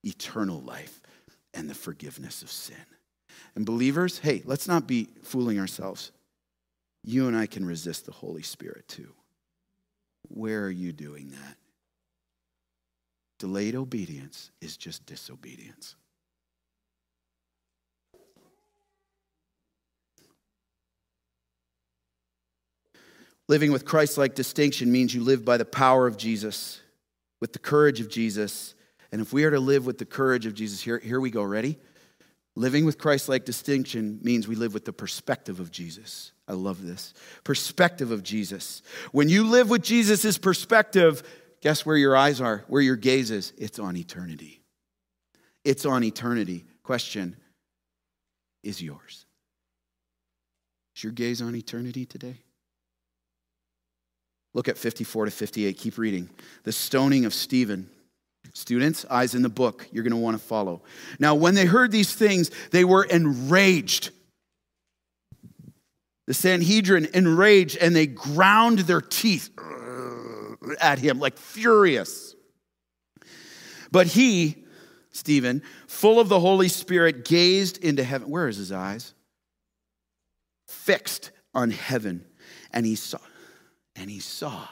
eternal life and the forgiveness of sin? And believers, hey, let's not be fooling ourselves. You and I can resist the Holy Spirit too. Where are you doing that? Delayed obedience is just disobedience. Living with Christ like distinction means you live by the power of Jesus, with the courage of Jesus. And if we are to live with the courage of Jesus, here, here we go. Ready? Living with Christ like distinction means we live with the perspective of Jesus. I love this. Perspective of Jesus. When you live with Jesus' perspective, guess where your eyes are, where your gaze is? It's on eternity. It's on eternity. Question is yours. Is your gaze on eternity today? Look at 54 to 58. Keep reading. The stoning of Stephen. Students, eyes in the book. You're going to want to follow. Now, when they heard these things, they were enraged. The Sanhedrin enraged and they ground their teeth at him like furious. But he, Stephen, full of the Holy Spirit, gazed into heaven. Where is his eyes? Fixed on heaven. And he saw and he saw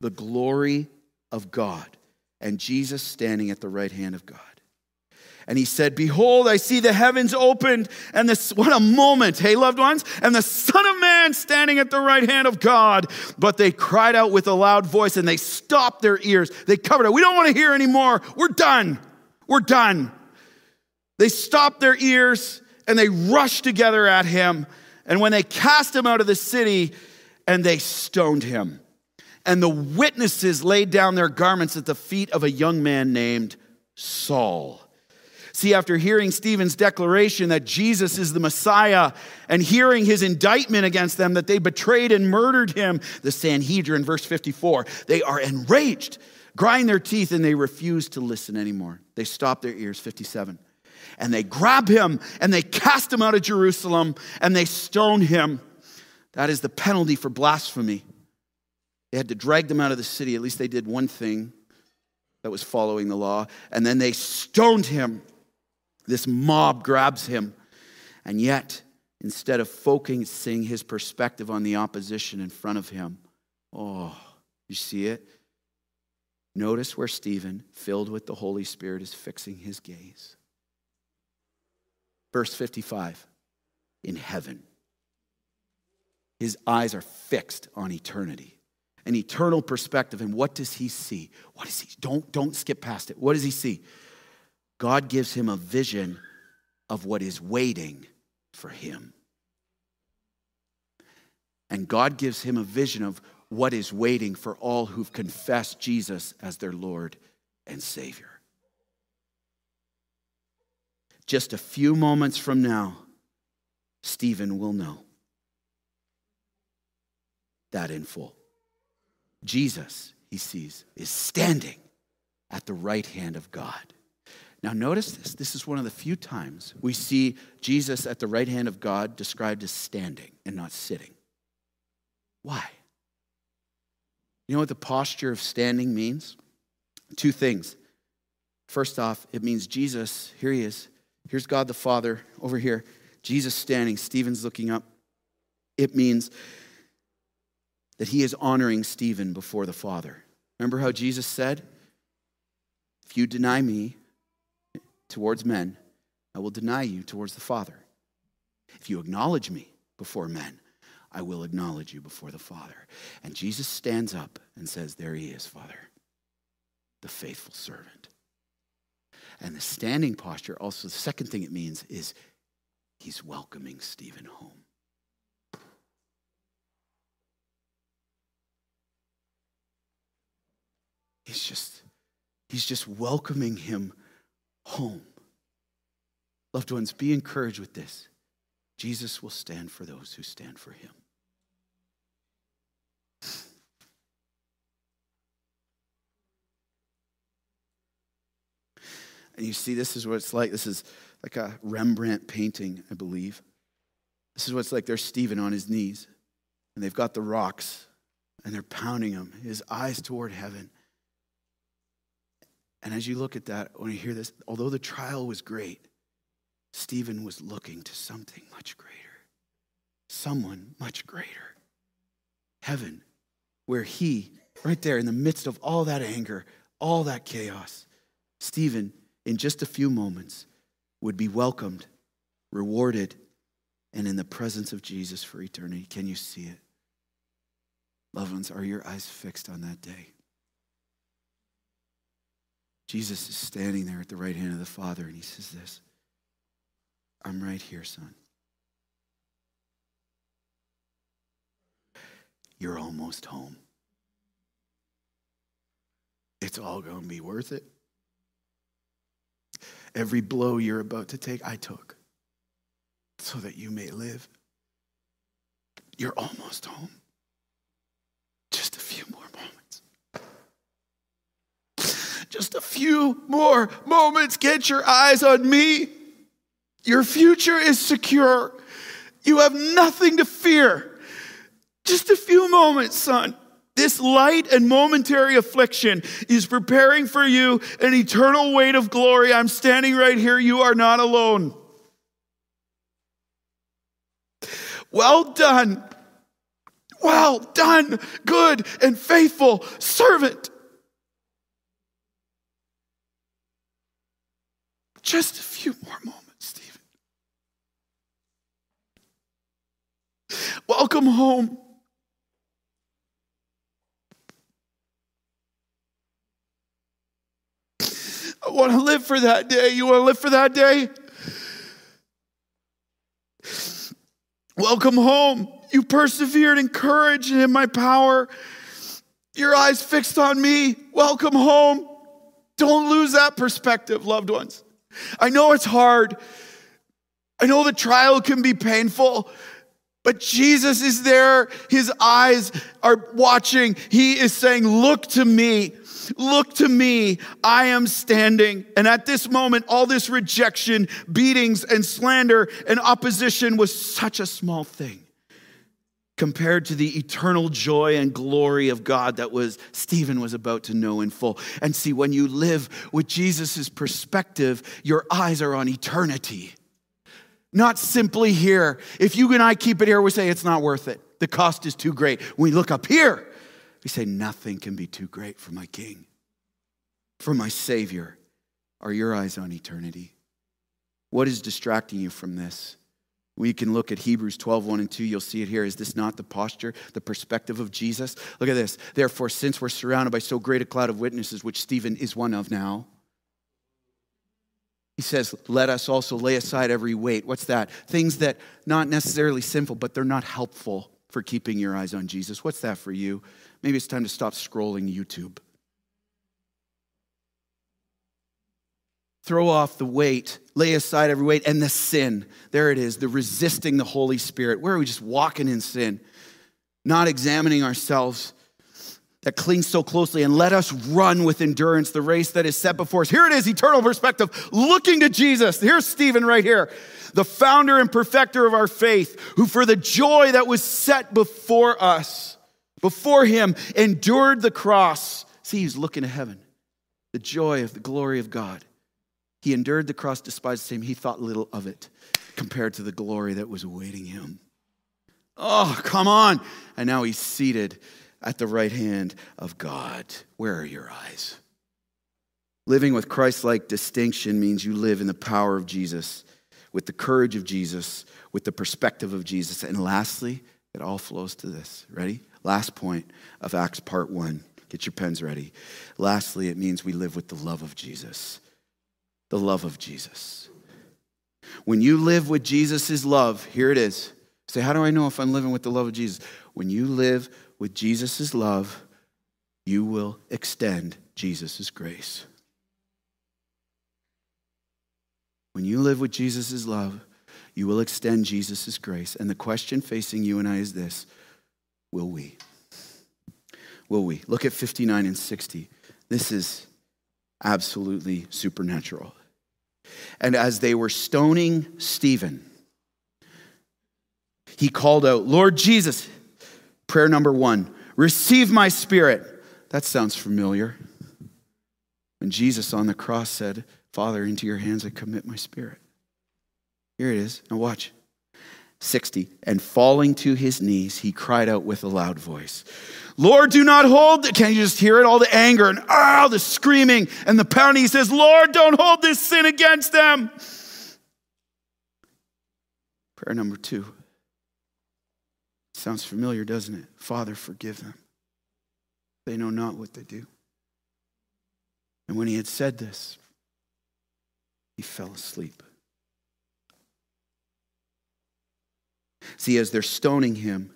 the glory of God and Jesus standing at the right hand of God. And he said, Behold, I see the heavens opened, and this, what a moment, hey, loved ones, and the Son of Man standing at the right hand of God. But they cried out with a loud voice and they stopped their ears. They covered it. We don't want to hear anymore. We're done. We're done. They stopped their ears and they rushed together at him. And when they cast him out of the city, and they stoned him. And the witnesses laid down their garments at the feet of a young man named Saul. See, after hearing Stephen's declaration that Jesus is the Messiah and hearing his indictment against them that they betrayed and murdered him, the Sanhedrin, verse 54, they are enraged, grind their teeth, and they refuse to listen anymore. They stop their ears, 57. And they grab him and they cast him out of Jerusalem and they stone him. That is the penalty for blasphemy. They had to drag them out of the city. At least they did one thing that was following the law. And then they stoned him. This mob grabs him. And yet, instead of focusing his perspective on the opposition in front of him, oh, you see it? Notice where Stephen, filled with the Holy Spirit, is fixing his gaze. Verse 55 in heaven. His eyes are fixed on eternity an eternal perspective. And what does he see? What does he? Don't, don't skip past it. What does he see? God gives him a vision of what is waiting for him. And God gives him a vision of what is waiting for all who've confessed Jesus as their Lord and Savior. Just a few moments from now, Stephen will know that in full. Jesus, he sees, is standing at the right hand of God. Now, notice this. This is one of the few times we see Jesus at the right hand of God described as standing and not sitting. Why? You know what the posture of standing means? Two things. First off, it means Jesus, here he is. Here's God the Father over here. Jesus standing, Stephen's looking up. It means that he is honoring Stephen before the Father. Remember how Jesus said, If you deny me towards men, I will deny you towards the Father. If you acknowledge me before men, I will acknowledge you before the Father. And Jesus stands up and says, There he is, Father, the faithful servant. And the standing posture, also, the second thing it means is he's welcoming Stephen home. He's just, he's just welcoming him home. Loved ones, be encouraged with this. Jesus will stand for those who stand for him. And you see, this is what it's like. This is like a Rembrandt painting, I believe. This is what it's like. There's Stephen on his knees, and they've got the rocks, and they're pounding him, his eyes toward heaven. And as you look at that, when you hear this, although the trial was great, Stephen was looking to something much greater, someone much greater. Heaven, where he, right there in the midst of all that anger, all that chaos, Stephen, in just a few moments, would be welcomed, rewarded, and in the presence of Jesus for eternity. Can you see it? Loved ones, are your eyes fixed on that day? Jesus is standing there at the right hand of the Father, and he says this I'm right here, son. You're almost home. It's all going to be worth it. Every blow you're about to take, I took so that you may live. You're almost home. Just a few more moments just a few more moments. Get your eyes on me. Your future is secure. You have nothing to fear. Just a few moments, son. This light and momentary affliction is preparing for you an eternal weight of glory. I'm standing right here. You are not alone. Well done. Well done, good and faithful servant. Just a few more moments, Stephen. Welcome home. I want to live for that day. You want to live for that day? Welcome home. You persevered in courage and in my power. Your eyes fixed on me. Welcome home. Don't lose that perspective, loved ones. I know it's hard. I know the trial can be painful, but Jesus is there. His eyes are watching. He is saying, Look to me. Look to me. I am standing. And at this moment, all this rejection, beatings, and slander and opposition was such a small thing compared to the eternal joy and glory of God that was Stephen was about to know in full. And see, when you live with Jesus' perspective, your eyes are on eternity. Not simply here. If you and I keep it here, we say it's not worth it. The cost is too great. When we look up here, we say nothing can be too great for my King, for my Savior. Are your eyes on eternity? What is distracting you from this? We can look at Hebrews 12, 1 and 2. You'll see it here. Is this not the posture, the perspective of Jesus? Look at this. Therefore, since we're surrounded by so great a cloud of witnesses, which Stephen is one of now, he says, let us also lay aside every weight. What's that? Things that not necessarily sinful, but they're not helpful for keeping your eyes on Jesus. What's that for you? Maybe it's time to stop scrolling YouTube. Throw off the weight, lay aside every weight, and the sin. There it is, the resisting the Holy Spirit. Where are we just walking in sin, not examining ourselves? That clings so closely, and let us run with endurance the race that is set before us. Here it is, eternal perspective, looking to Jesus. Here's Stephen right here, the founder and perfecter of our faith, who for the joy that was set before us, before him, endured the cross. See, he's looking to heaven, the joy of the glory of God. He endured the cross, despised the same. He thought little of it compared to the glory that was awaiting him. Oh, come on. And now he's seated at the right hand of God. Where are your eyes? Living with Christ like distinction means you live in the power of Jesus, with the courage of Jesus, with the perspective of Jesus. And lastly, it all flows to this. Ready? Last point of Acts part one. Get your pens ready. Lastly, it means we live with the love of Jesus the love of Jesus. When you live with Jesus' love, here it is. Say, how do I know if I'm living with the love of Jesus? When you live with Jesus' love, you will extend Jesus' grace. When you live with Jesus' love, you will extend Jesus' grace. And the question facing you and I is this Will we? Will we? Look at 59 and 60. This is absolutely supernatural. And as they were stoning Stephen, he called out, Lord Jesus, prayer number one, receive my spirit. That sounds familiar. When Jesus on the cross said, Father, into your hands I commit my spirit. Here it is. Now watch. 60. And falling to his knees, he cried out with a loud voice, Lord, do not hold. Can you just hear it? All the anger and ah, the screaming and the pounding. He says, Lord, don't hold this sin against them. Prayer number two. Sounds familiar, doesn't it? Father, forgive them. They know not what they do. And when he had said this, he fell asleep. See, as they're stoning him,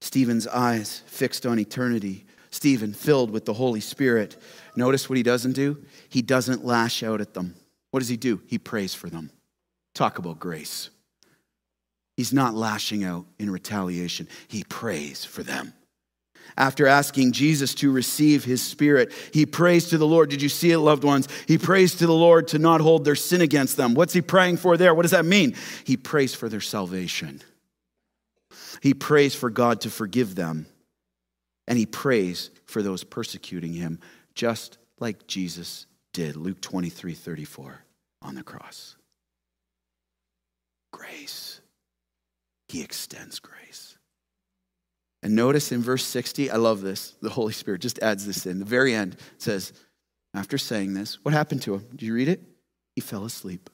Stephen's eyes fixed on eternity, Stephen filled with the Holy Spirit. Notice what he doesn't do? He doesn't lash out at them. What does he do? He prays for them. Talk about grace. He's not lashing out in retaliation, he prays for them. After asking Jesus to receive his spirit, he prays to the Lord. Did you see it, loved ones? He prays to the Lord to not hold their sin against them. What's he praying for there? What does that mean? He prays for their salvation. He prays for God to forgive them, and he prays for those persecuting him, just like Jesus did. Luke 23 34 on the cross. Grace. He extends grace. And notice in verse 60, I love this. The Holy Spirit just adds this in. The very end says, after saying this, what happened to him? Did you read it? he fell asleep.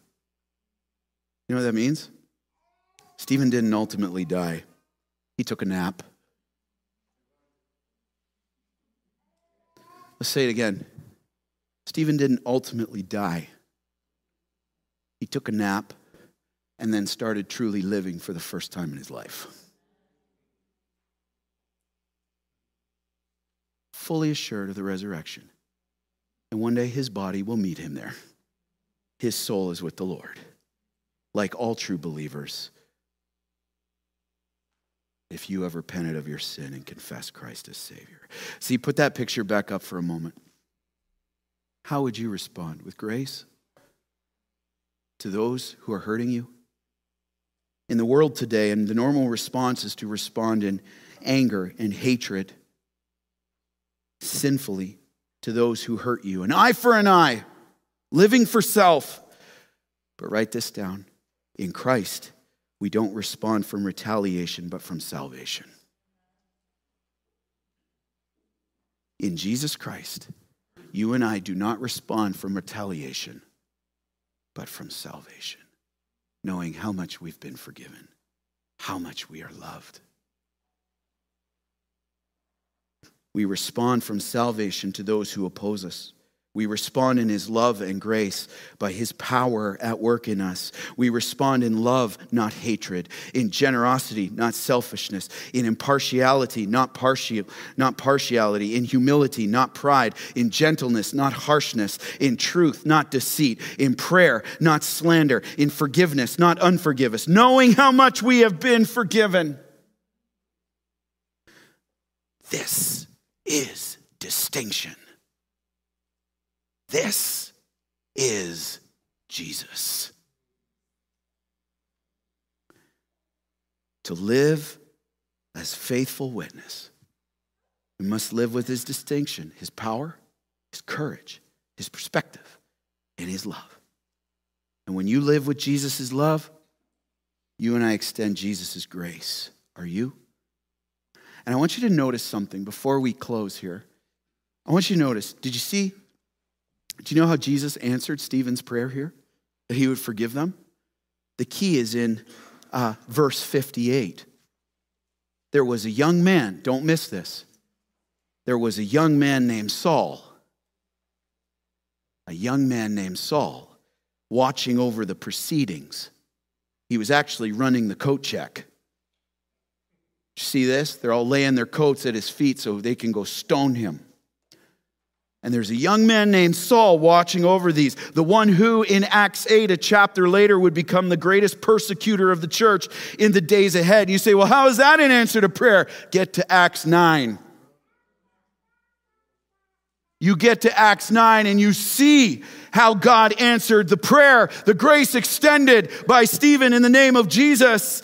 You know what that means? Stephen didn't ultimately die, he took a nap. Let's say it again. Stephen didn't ultimately die. He took a nap and then started truly living for the first time in his life. Fully assured of the resurrection. And one day his body will meet him there. His soul is with the Lord. Like all true believers, if you have repented of your sin and confessed Christ as Savior. See, put that picture back up for a moment. How would you respond? With grace? To those who are hurting you? In the world today, and the normal response is to respond in anger and hatred, sinfully, to those who hurt you. An eye for an eye, living for self. But write this down. In Christ, we don't respond from retaliation, but from salvation. In Jesus Christ, you and I do not respond from retaliation, but from salvation, knowing how much we've been forgiven, how much we are loved. We respond from salvation to those who oppose us. We respond in His love and grace by His power at work in us. We respond in love, not hatred, in generosity, not selfishness, in impartiality, not not partiality, in humility, not pride, in gentleness, not harshness, in truth, not deceit, in prayer, not slander, in forgiveness, not unforgiveness, knowing how much we have been forgiven. This is distinction. This is Jesus. To live as faithful witness, we must live with his distinction, his power, his courage, his perspective, and his love. And when you live with Jesus' love, you and I extend Jesus' grace. Are you? And I want you to notice something before we close here. I want you to notice did you see do you know how Jesus answered Stephen's prayer here? That he would forgive them? The key is in uh, verse 58. There was a young man, don't miss this. There was a young man named Saul, a young man named Saul, watching over the proceedings. He was actually running the coat check. see this? They're all laying their coats at his feet so they can go stone him. And there's a young man named Saul watching over these, the one who in Acts 8, a chapter later, would become the greatest persecutor of the church in the days ahead. You say, well, how is that an answer to prayer? Get to Acts 9. You get to Acts 9 and you see how God answered the prayer, the grace extended by Stephen in the name of Jesus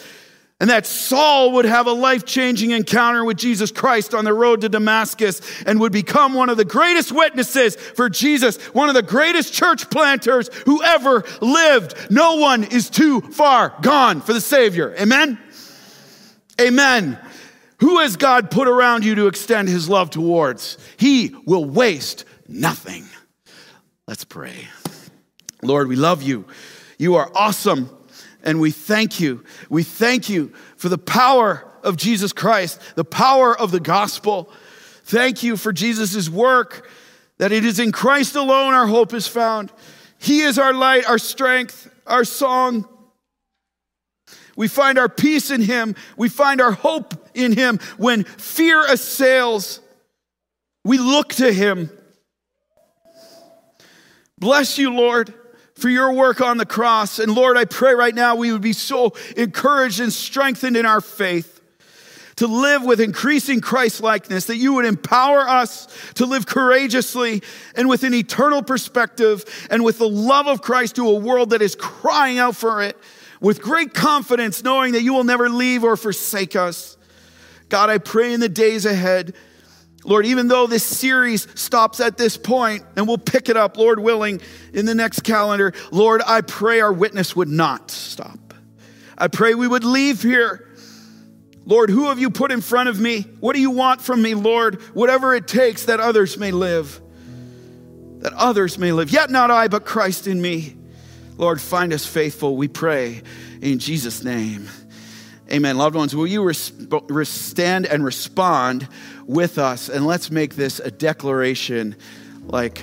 and that Saul would have a life changing encounter with Jesus Christ on the road to Damascus and would become one of the greatest witnesses for Jesus, one of the greatest church planters who ever lived. No one is too far gone for the Savior. Amen? Amen. Who has God put around you to extend his love towards? He will waste nothing. Let's pray. Lord, we love you. You are awesome. And we thank you. We thank you for the power of Jesus Christ, the power of the gospel. Thank you for Jesus' work, that it is in Christ alone our hope is found. He is our light, our strength, our song. We find our peace in Him. We find our hope in Him. When fear assails, we look to Him. Bless you, Lord for your work on the cross. And Lord, I pray right now we would be so encouraged and strengthened in our faith to live with increasing Christ likeness, that you would empower us to live courageously and with an eternal perspective and with the love of Christ to a world that is crying out for it with great confidence, knowing that you will never leave or forsake us. God, I pray in the days ahead Lord, even though this series stops at this point, and we'll pick it up, Lord willing, in the next calendar, Lord, I pray our witness would not stop. I pray we would leave here. Lord, who have you put in front of me? What do you want from me, Lord? Whatever it takes that others may live. That others may live. Yet not I, but Christ in me. Lord, find us faithful, we pray in Jesus' name. Amen. Loved ones, will you res- stand and respond with us? And let's make this a declaration like